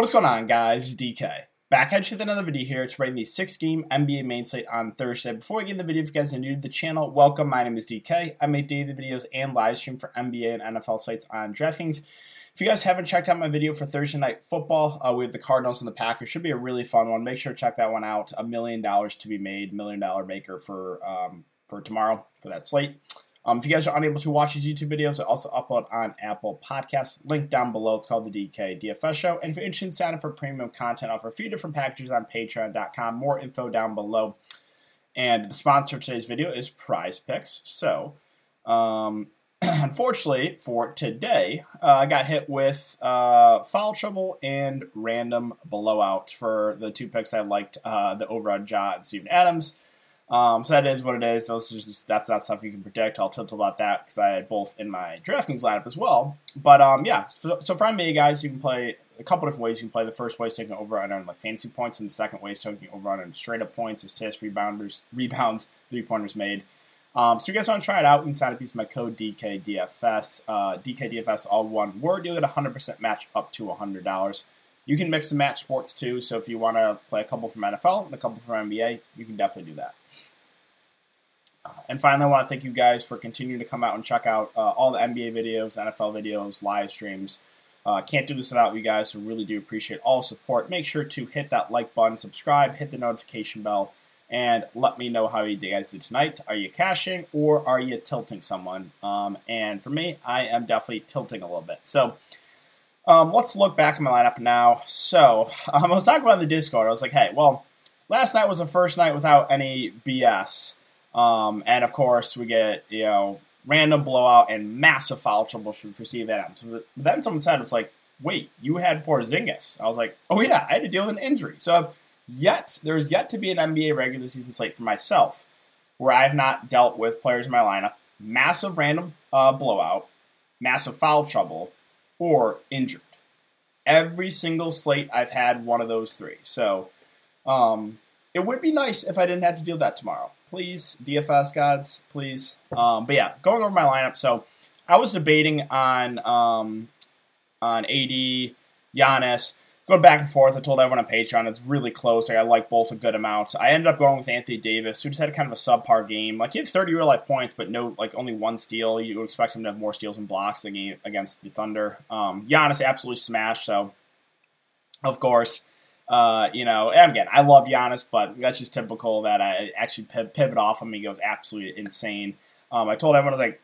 What is going on, guys? DK. Back at you with another video here. It's rating the six game NBA main slate on Thursday. Before we get in the video, if you guys are new to the channel, welcome. My name is DK. I make daily videos and live stream for NBA and NFL sites on DraftKings. If you guys haven't checked out my video for Thursday night football, uh, we have the Cardinals and the Packers. Should be a really fun one. Make sure to check that one out. A million dollars to be made, million dollar maker for um, for tomorrow for that slate. Um, if you guys are unable to watch these YouTube videos, I also upload on Apple Podcasts. Link down below. It's called the DK DFS Show. And if you're interested in signing for premium content, I offer a few different packages on Patreon.com. More info down below. And the sponsor of today's video is Prize Picks. So, um, unfortunately for today, uh, I got hit with uh, foul trouble and random blowout for the two picks I liked, uh, the on and Steven Adams. Um, so that is what it is. Those just that's not stuff you can predict. I'll tilt about that because I had both in my DraftKings lineup as well. But um, yeah, so, so for NBA guys, you can play a couple different ways. You can play the first way is taking over on like fantasy points, and the second way is taking over on straight up points, assists, rebounders, rebounds, three pointers made. Um, so you guys want to try it out? You can sign up using my code DKDFS. Uh, DKDFS, all one word. You'll get a 100% match up to $100. You can mix and match sports too. So if you want to play a couple from NFL and a couple from NBA, you can definitely do that. And finally, I want to thank you guys for continuing to come out and check out uh, all the NBA videos, NFL videos, live streams. Uh, can't do this without you guys, so really do appreciate all support. Make sure to hit that like button, subscribe, hit the notification bell, and let me know how you guys did tonight. Are you cashing or are you tilting someone? Um, and for me, I am definitely tilting a little bit. So um, let's look back at my lineup now. So um, I was talking about the Discord. I was like, hey, well, last night was the first night without any BS. Um, and of course, we get, you know, random blowout and massive foul trouble for Steve Adams. But then someone said, it's like, wait, you had Porzingis. I was like, oh yeah, I had to deal with an injury. So I've yet, there's yet to be an NBA regular season slate for myself where I have not dealt with players in my lineup, massive random uh, blowout, massive foul trouble, or injured. Every single slate I've had one of those three. So um, it would be nice if I didn't have to deal with that tomorrow. Please, DFS gods, please. Um, but yeah, going over my lineup. So I was debating on um, on AD, Giannis going back and forth. I told everyone on Patreon it's really close. Like, I like both a good amount. I ended up going with Anthony Davis, who just had kind of a subpar game. Like he had 30 real life points, but no, like only one steal. You would expect him to have more steals and blocks against the Thunder. Um, Giannis absolutely smashed. So, of course, uh, you know, again, I love Giannis, but that's just typical that I actually pivot off him. He goes absolutely insane. Um, I told everyone I was like,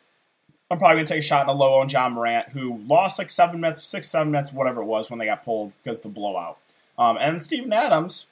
I'm probably gonna take a shot in the low on Ja Morant, who lost like seven minutes, six, seven minutes, whatever it was, when they got pulled because of the blowout. Um, and Steven Adams,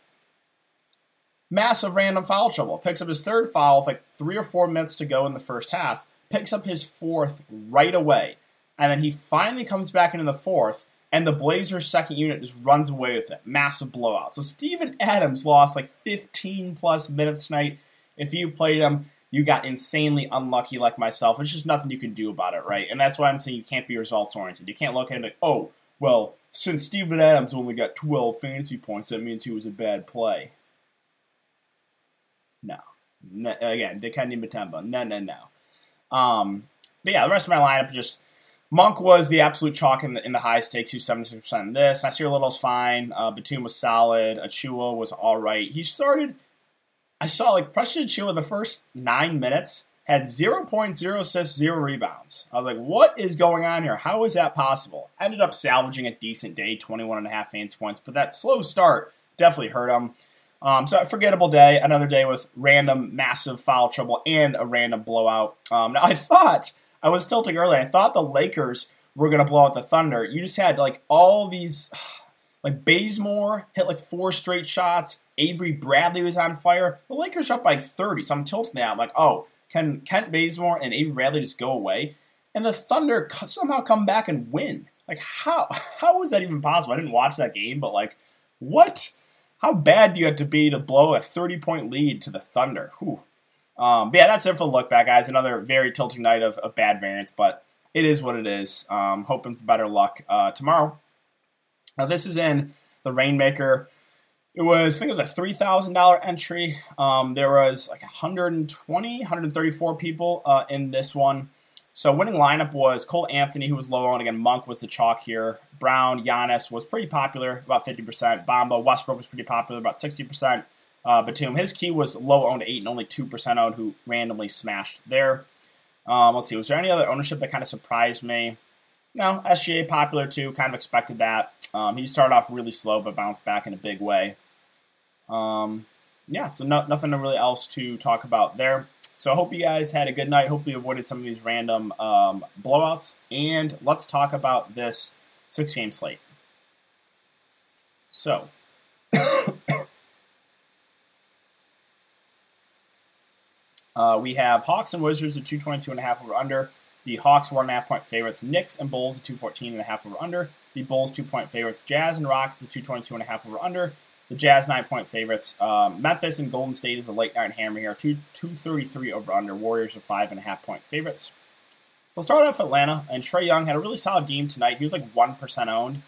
massive random foul trouble. Picks up his third foul with like three or four minutes to go in the first half. Picks up his fourth right away, and then he finally comes back into the fourth, and the Blazers' second unit just runs away with it. Massive blowout. So Steven Adams lost like 15 plus minutes tonight. If you played him, you got insanely unlucky like myself. There's just nothing you can do about it, right? And that's why I'm saying you can't be results oriented. You can't look at it like, oh, well, since Steven Adams only got 12 fantasy points, that means he was a bad play. No. no again, Dikembe Mutombo. No, no, no. Um, but yeah, the rest of my lineup just Monk was the absolute chalk in the, in the high stakes. He was 76% in this. Nassir Little's fine. Uh, Batum was solid. Achiuwa was all right. He started I saw like Precious Achiuwa the first nine minutes had 0.0 assists, zero rebounds. I was like, what is going on here? How is that possible? Ended up salvaging a decent day, 21 and a half fantasy points, but that slow start definitely hurt him. Um, so a forgettable day, another day with random massive foul trouble and a random blowout. Um, now I thought I was tilting early. I thought the Lakers were going to blow out the Thunder. You just had like all these like Bazemore hit like four straight shots. Avery Bradley was on fire. The Lakers are up by 30, so I'm tilting that. I'm like, oh, can Kent Bazemore and Avery Bradley just go away? And the Thunder somehow come back and win. Like, how how is that even possible? I didn't watch that game, but like, what? How bad do you have to be to blow a 30 point lead to the Thunder? Whew. Um, but yeah, that's it for the look back, guys. Another very tilting night of, of bad variance, but it is what it is. Um, hoping for better luck uh, tomorrow. Now, this is in the Rainmaker. It was, I think it was a $3,000 entry. Um, there was like 120, 134 people uh, in this one. So winning lineup was Cole Anthony, who was low on again. Monk was the chalk here. Brown, Giannis was pretty popular, about 50%. Bamba, Westbrook was pretty popular, about 60%. Uh, Batum, his key was low owned 8 and only 2% owned, who randomly smashed there. Um, let's see, was there any other ownership that kind of surprised me? No, SGA popular too, kind of expected that. Um, he started off really slow, but bounced back in a big way. Um, yeah, so no, nothing really else to talk about there. So I hope you guys had a good night. Hope you avoided some of these random um, blowouts. And let's talk about this six game slate. So. uh, we have Hawks and Wizards at 222 and a half over under. The Hawks one and a half point favorites. Knicks and Bulls at 214 and a half over under. The Bulls two point favorites. Jazz and Rockets at 222 and a half over under. The Jazz nine point favorites. Um, Memphis and Golden State is a late night hammer here. Two two thirty three over under. Warriors are five and a half point favorites. We'll start off Atlanta, and Trae Young had a really solid game tonight. He was like one percent owned.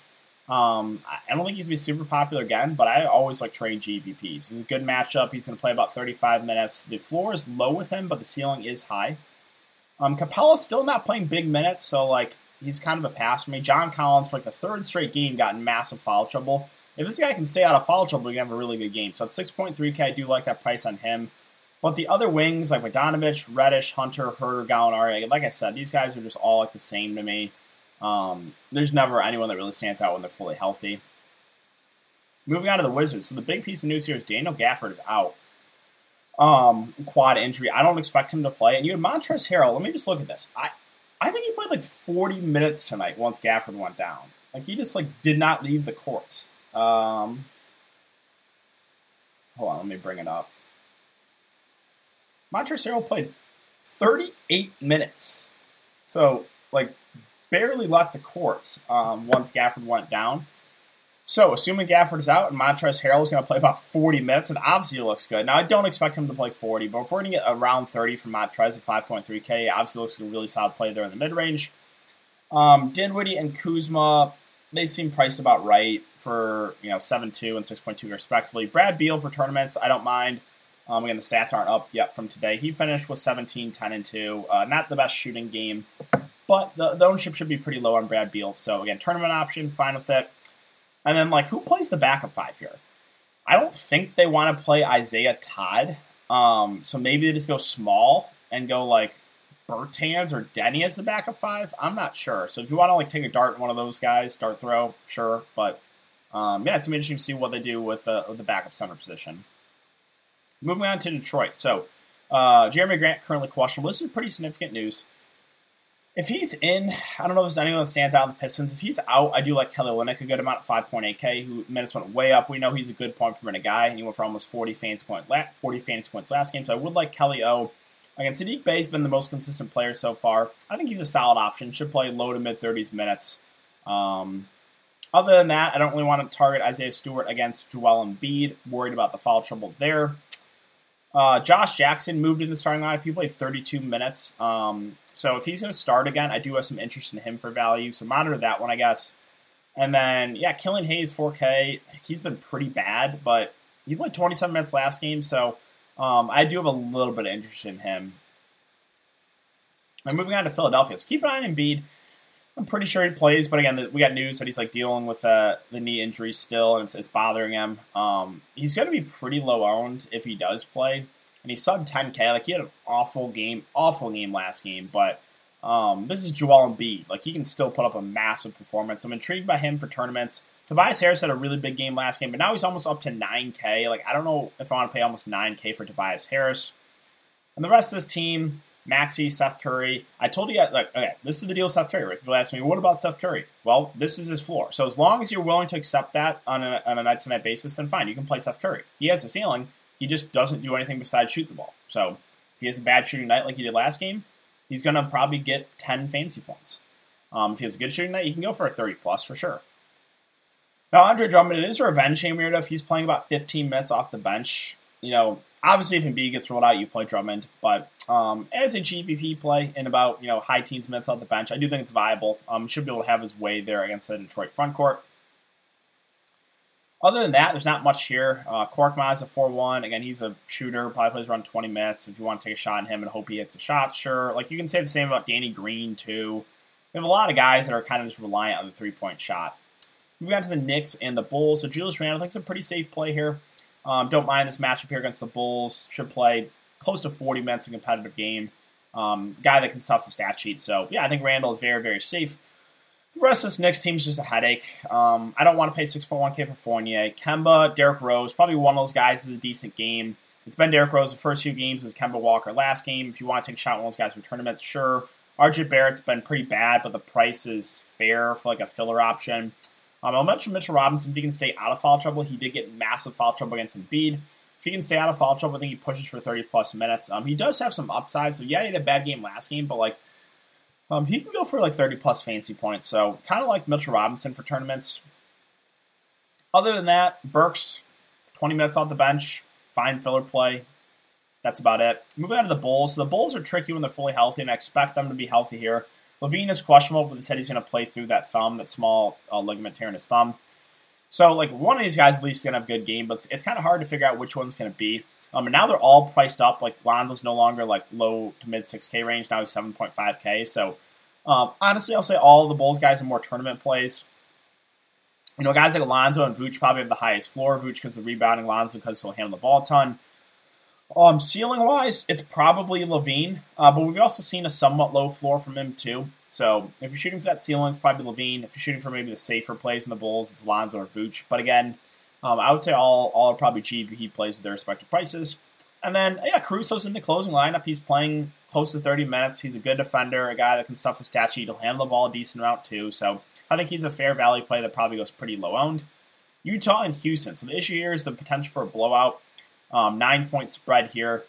Um, I don't think he's gonna be super popular again, but I always like Trae GPPs. This is a good matchup. He's gonna play about thirty five minutes. The floor is low with him, but the ceiling is high. Um, Capela's still not playing big minutes, so like he's kind of a pass for me. John Collins for like the third straight game got in massive foul trouble if this guy can stay out of foul trouble, you have a really good game. So at 6.3K, I do like that price on him. But the other wings, like Bogdanovich, Reddish, Hunter, Huerter, Gallinari, like I said, these guys are just all like the same to me. Um, there's never anyone that really stands out when they're fully healthy. Moving on to the Wizards. So the big piece of news here is Daniel Gafford is out. Um, quad injury. I don't expect him to play. And you had Montrezl Harrell. Let me just look at this. I, I think he played like 40 minutes tonight once Gafford went down. Like he just like did not leave the court. Um, hold on, let me bring it up. Montrezl played 38 minutes, so like barely left the court um, once Gafford went down. So, assuming Gafford is out and Montrezl Harrell is going to play about 40 minutes, and obviously looks good. Now, I don't expect him to play 40, but if we're going to get around 30 from Montrezl at 5.3K, obviously looks like a really solid play there in the mid range. Um, Dinwiddie and Kuzma, they seem priced about right for you know seven two and six point two respectively. Brad Beal for tournaments, I don't mind. Um, again, the stats aren't up yet from today. He finished with 17, 10, and 2. Uh, not the best shooting game, but the, the, ownership should be pretty low on Brad Beal. So, again, tournament option, fine with it. And then, like, who plays the backup five here? I don't think they want to play Isaiah Todd. Um, so maybe they just go small and go, like, Bertans or Deni as the backup five. I'm not sure. So if you want to like take a dart at one of those guys, dart throw, sure. But um, yeah, it's gonna be interesting to see what they do with the, with the backup center position. Moving on to Detroit. So uh, Jerami Grant currently questionable. This is pretty significant news. If he's in, I don't know if there's anyone that stands out in the Pistons. If he's out, I do like Kelly Olynyk a good amount at 5.8K, who minutes went way up. We know he's a good point per minute guy. And he went for almost 40 fantasy, point, 40 fantasy points last game, so I would like Kelly O. Again, Saddiq Bey's been the most consistent player so far. I think he's a solid option. Should play low to mid 30s minutes. Um, other than that, I don't really want to target Isaiah Stewart against Joel Embiid. Worried about the foul trouble there. Uh, Josh Jackson moved in the starting lineup. He played 32 minutes. Um, so if he's going to start again, I do have some interest in him for value. So monitor that one, I guess. And then, yeah, Killian Hayes 4K. He's been pretty bad, but he played 27 minutes last game. So um, I do have a little bit of interest in him. And moving on to Philadelphia. So keep an eye on Embiid. I'm pretty sure he plays, but again, we got news that he's like dealing with uh, the knee injury still, and it's, it's bothering him. Um, he's going to be pretty low owned if he does play, and he's sub 10k. Like he had an awful game, awful game last game, but um, this is Joel Embiid. Like he can still put up a massive performance. I'm intrigued by him for tournaments. Tobias Harris had a really big game last game, but now he's almost up to 9K. Like, I don't know if I want to pay almost 9K for Tobias Harris. And the rest of this team, Maxey, Seth Curry. I told you, like, okay, this is the deal with Seth Curry. Right? People ask me, what about Seth Curry? Well, this is his floor. So as long as you're willing to accept that on a, on a night-to-night basis, then fine, you can play Seth Curry. He has a ceiling. He just doesn't do anything besides shoot the ball. So if he has a bad shooting night like he did last game, he's going to probably get 10 fantasy points. Um, if he has a good shooting night, he can go for a 30 plus for sure. Now, Andre Drummond, it is a revenge game weirdo if he's playing about 15 minutes off the bench. You know, obviously if Embiid gets rolled out, you play Drummond. But um, as a GPP play in about you know high teens minutes off the bench, I do think it's viable. Um, should be able to have his way there against the Detroit front court. Other than that, there's not much here. Uh, is a 4 1. Again, he's a shooter, probably plays around 20 minutes. If you want to take a shot on him and hope he hits a shot, sure. Like you can say the same about Danny Green, too. We have a lot of guys that are kind of just reliant on the three point shot. Moving on to the Knicks and the Bulls. So Julius Randle, I think, is a pretty safe play here. Um, don't mind this matchup here against the Bulls. Should play close to 40 minutes in a competitive game. Um, guy that can stuff the stat sheet. So, yeah, I think Randle is very, very safe. The rest of this Knicks team is just a headache. Um, I don't want to pay 6.1K for Fournier. Kemba, Derrick Rose, probably one of those guys is a decent game. It's been Derrick Rose the first few games. It was Kemba Walker last game. If you want to take a shot at those guys for tournaments, sure. RJ Barrett's been pretty bad, but the price is fair for like a filler option. Um, I'll mention Mitchell Robinson. If he can stay out of foul trouble, he did get massive foul trouble against Embiid. If he can stay out of foul trouble, I think he pushes for 30 plus minutes. Um, he does have some upside. So, yeah, he had a bad game last game, but like um, he can go for like 30 plus fancy points. So, kind of like Mitchell Robinson for tournaments. Other than that, Burks, 20 minutes on the bench, fine filler play. That's about it. Moving on to the Bulls. So the Bulls are tricky when they're fully healthy, and I expect them to be healthy here. LaVine is questionable, but they said he's going to play through that thumb, that small uh, ligament tear in his thumb. So, like, one of these guys at least is going to have a good game, but it's, it's kind of hard to figure out which one's going to be. Um, and now they're all priced up. Like, Lonzo's no longer, like, low to mid 6K range. Now he's 7.5K. So, um, honestly, I'll say all the Bulls guys are more tournament plays. You know, guys like Alonzo and Vooch probably have the highest floor. Vooch because the rebounding, Lonzo because he'll handle the ball a ton. Um, ceiling wise, it's probably LaVine, uh, but we've also seen a somewhat low floor from him too. So if you're shooting for that ceiling, it's probably LaVine. If you're shooting for maybe the safer plays in the Bulls, it's Lonzo or Vooch. But again, um, I would say all all are probably cheap. He plays at their respective prices. And then yeah, Caruso's in the closing lineup. He's playing close to 30 minutes. He's a good defender, a guy that can stuff the stat sheet. He'll handle the ball a decent amount too. So I think he's a fair value play that probably goes pretty low owned. Utah and Houston. So the issue here is the potential for a blowout. Um, nine point spread here.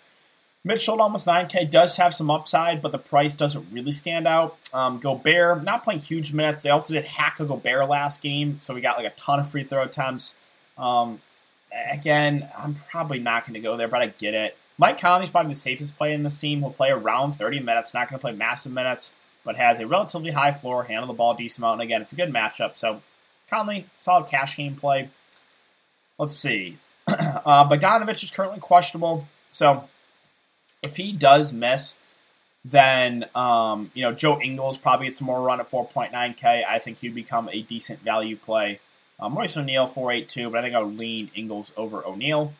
Mitchell almost 9K does have some upside, but the price doesn't really stand out. Um, Gobert, not playing huge minutes. They also did hack a Gobert last game, so we got like a ton of free throw attempts. Um, again, I'm probably not going to go there, but I get it. Mike Conley's probably the safest play in this team. He'll play around 30 minutes, not going to play massive minutes, but has a relatively high floor, handle the ball decent amount. And again, it's a good matchup. So Conley, solid cash game play. Let's see. uh, Bogdanovich is currently questionable. So if he does miss, then um, you know Joe Ingles probably gets more run at 4.9k. I think he'd become a decent value play. Um, Royce O'Neale 482, but I think I would lean Ingles over O'Neale.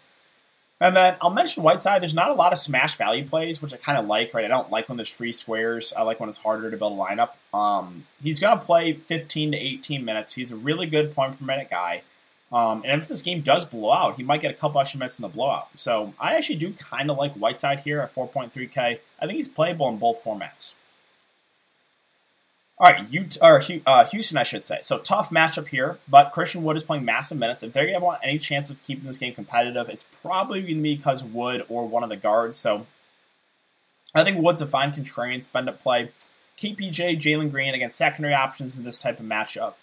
And then I'll mention Whiteside. There's not a lot of smash value plays, which I kind of like. Right, I don't like when there's free squares. I like when it's harder to build a lineup. Um, he's going to play 15 to 18 minutes. He's a really good point per minute guy. Um, and if this game does blow out, he might get a couple extra minutes in the blowout. So I actually do kind of like Whiteside here at 4.3K. I think he's playable in both formats. All right, or uh, Houston, I should say. So tough matchup here, but Christian Wood is playing massive minutes. If they're going to want any chance of keeping this game competitive, it's probably going to be because Wood or one of the guards. So I think Wood's a fine contrarian spend up play. KPJ, Jalen Green against secondary options in this type of matchup.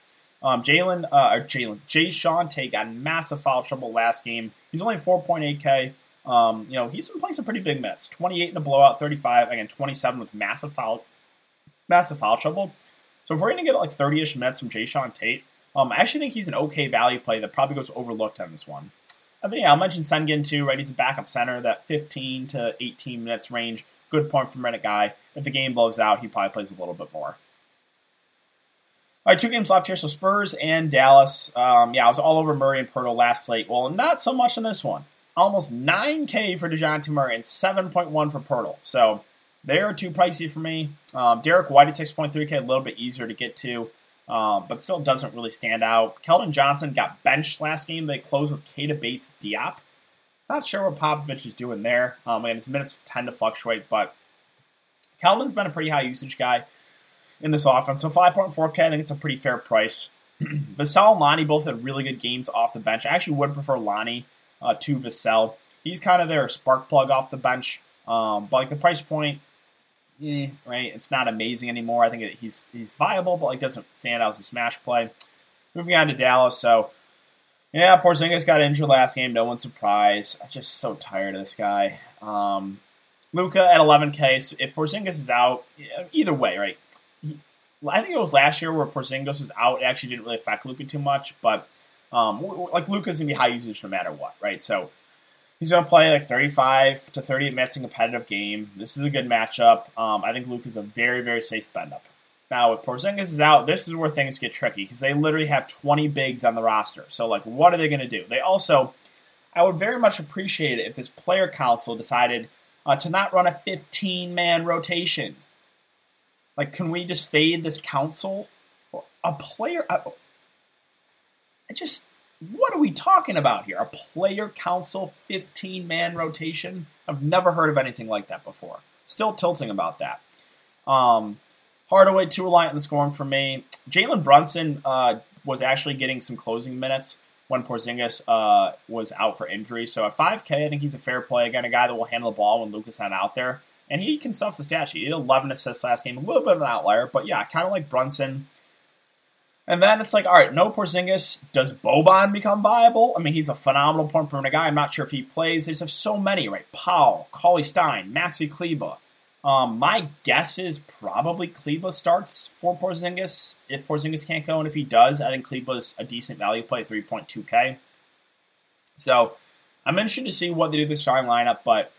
Um, Jalen, uh, Jalen, Jae'Sean Tate got massive foul trouble last game. He's only 4.8K. Um, you know, he's been playing some pretty big minutes. 28 in the blowout, 35, again, 27 with massive foul, massive foul trouble. So if we're going to get like 30-ish minutes from Jae'Sean Tate, um, I actually think he's an okay value play that probably goes overlooked on this one. I think, yeah, I'll mention Sengun too, right? He's a backup center, that 15 to 18 minutes range, good point per minute guy. If the game blows out, he probably plays a little bit more. All right, two games left here. So Spurs and Dallas. Um, yeah, I was all over Murray and Poeltl last slate. Well, not so much in this one. Almost 9K for DeJounte Murray and 7.1 for Poeltl. So they are too pricey for me. Um, Derrick White at 6.3K, a little bit easier to get to, um, but still doesn't really stand out. Keldon Johnson got benched last game. They closed with Keita Bates Diop. Not sure what Popovich is doing there. Um, and his minutes tend to fluctuate, but Keldon's been a pretty high usage guy in this offense. So 5.4K, I think it's a pretty fair price. Vassell and Lonnie both had really good games off the bench. I actually would prefer Lonnie uh, to Vassell. He's kind of their spark plug off the bench. Um, but like the price point, eh, right? It's not amazing anymore. I think it, he's he's viable, but like doesn't stand out as a smash play. Moving on to Dallas, so yeah, Porzingis got injured last game. No one's surprised. I'm just so tired of this guy. Um, Luka at 11K. So if Porzingis is out, either way, right? I think it was last year where Porzingis was out. It actually didn't really affect Luka too much, but Um, like Luka's gonna be high usage no matter what, right? So he's gonna play like 35 to 38 minutes in competitive game. This is a good matchup. Um, I think Luka's a very very safe spend up. Now, if Porzingis is out, this is where things get tricky because they literally have 20 bigs on the roster. So, like, what are they to do? They also, I would very much appreciate it if this player council decided uh, to not run a 15 man rotation. Like, can we just fade this council? A player, I, I just, what are we talking about here? A player council 15 man rotation? I've never heard of anything like that before. Still tilting about that. Um, Hardaway too reliant on the scoring for me. Jalen Brunson uh, was actually getting some closing minutes when Porzingis uh, was out for injury. So at 5K, I think he's a fair play. Again, a guy that will handle the ball when Luka's not out there. And he can stuff the stat sheet. He had 11 assists last game. A little bit of an outlier, but yeah, kind of like Brunson. And then it's like, all right, no Porzingis. Does Boban become viable? I mean, he's a phenomenal point per minute guy. I'm not sure if he plays. Have so many, right? Powell, Cauley Stein, Maxi Kleber. Um, my guess is probably Kleber starts for Porzingis if Porzingis can't go, and if he does, I think Kleber's a decent value play, 3.2k. So I'm interested to see what they do with the starting lineup, but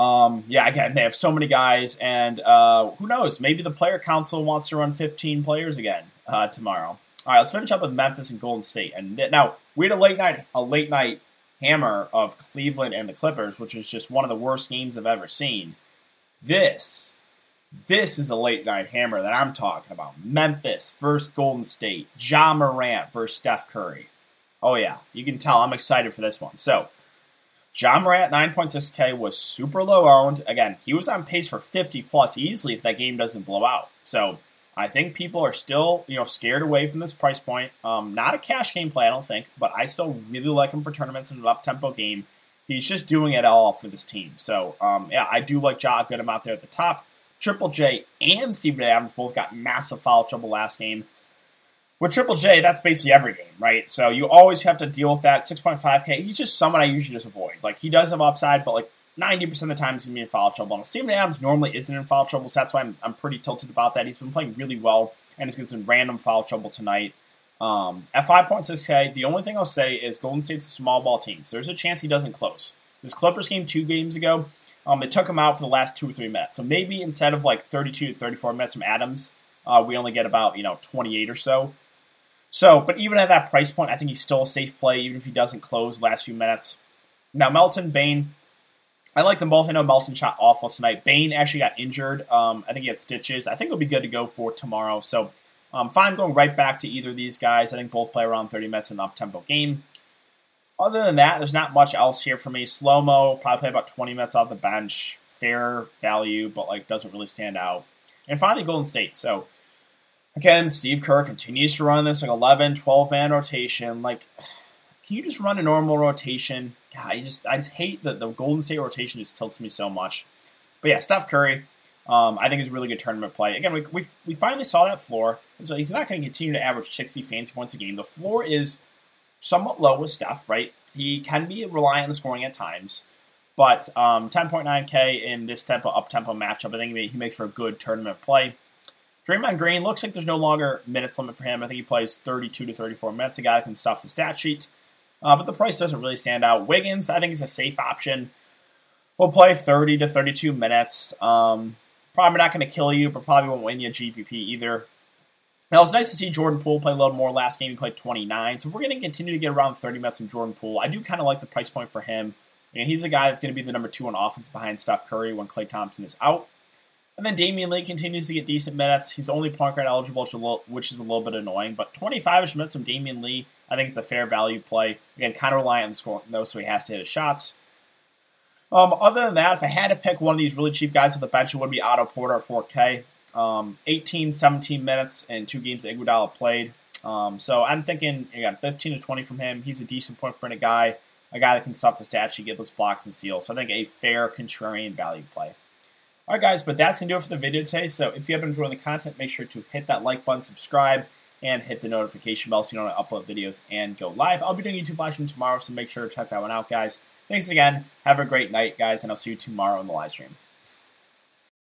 um, yeah, again, they have so many guys, and uh, who knows? Maybe the player council wants to run 15 players again uh, tomorrow. All right, let's finish up with Memphis and Golden State. And now we had a late night, a late night hammer of Cleveland and the Clippers, which is just one of the worst games I've ever seen. This, this is a late night hammer that I'm talking about. Memphis versus Golden State. Ja Morant versus Steph Curry. Oh yeah, you can tell I'm excited for this one. So, Ja Morant 9.6K was super low owned. Again, he was on pace for 50 plus easily if that game doesn't blow out. So I think people are still, you know, scared away from this price point. Um, not a cash game play, I don't think, but I still really like him for tournaments in an up tempo game he's just doing it all for this team. So, um, yeah, I do like Ja good him out there at the top. Triple J and Steven Adams both got massive foul trouble last game. With Triple J, that's basically every game, right? So you always have to deal with that. 6.5K, he's just someone I usually just avoid. Like, he does have upside, but like 90% of the time he's going to be in foul trouble. And Steven Adams normally isn't in foul trouble, so that's why I'm, I'm pretty tilted about that. He's been playing really well, and he's getting some random foul trouble tonight. Um, at 5.6K, the only thing I'll say is Golden State's a small ball team, so there's a chance he doesn't close. This Clippers game two games ago, um, it took him out for the last two or three minutes. So maybe instead of like 32 to 34 minutes from Adams, uh, we only get about you know 28 or so. So, but even at that price point, I think he's still a safe play, even if he doesn't close last few minutes. Now, Melton, Bane, I like them both. I know Melton shot awful tonight. Bane actually got injured. Um, I think he had stitches. I think he'll be good to go for tomorrow. So um, fine going right back to either of these guys. I think both play around 30 minutes in an up-tempo game. Other than that, there's not much else here for me. Slow mo, probably play about 20 minutes off the bench. Fair value, but like doesn't really stand out. And finally, Golden State. So again, Steve Kerr continues to run this like 11, 12 man rotation. Like, can you just run a normal rotation? God, I just I just hate that the Golden State rotation just tilts me so much. But yeah, Steph Curry, um, I think is a really good tournament play. Again, we, we, we finally saw that floor. So he's not going to continue to average 60 fancy points a game. The floor is somewhat low with Steph, right? He can be reliant on the scoring at times, but um, 10.9K in this tempo up tempo matchup, I think he makes for a good tournament play. Draymond Green looks like there's no longer minutes limit for him. I think he plays 32 to 34 minutes. A guy that can stuff the stat sheet, uh, but the price doesn't really stand out. Wiggins, I think, is a safe option. Will play 30 to 32 minutes. Um, probably not going to kill you, but probably won't win you a GPP either. Now, it was nice to see Jordan Poole play a little more. Last game, he played 29. So we're going to continue to get around 30 minutes from Jordan Poole. I do kind of like the price point for him. And he's a guy that's going to be the number two on offense behind Steph Curry when Klay Thompson is out. And then Damion Lee continues to get decent minutes. He's only point guard eligible, which is a little bit annoying. But 25-ish minutes from Damion Lee, I think it's a fair value play. Again, kind of reliant on the score, though, so he has to hit his shots. Um, other than that, if I had to pick one of these really cheap guys on the bench, it would be Otto Porter at 4K. Um, 18, 17 minutes in two games that Iguodala played. Um, so I'm thinking, again, 15 to 20 from him. He's a decent point minute guy, a guy that can stuff the stat sheet, get those blocks and steals. So I think a fair contrarian value play. All right, guys, but that's going to do it for the video today. So if you have been enjoying the content, make sure to hit that like button, subscribe, and hit the notification bell so you don't upload videos and go live. I'll be doing YouTube live stream tomorrow, so make sure to check that one out, guys. Thanks again. Have a great night, guys, and I'll see you tomorrow in the live stream.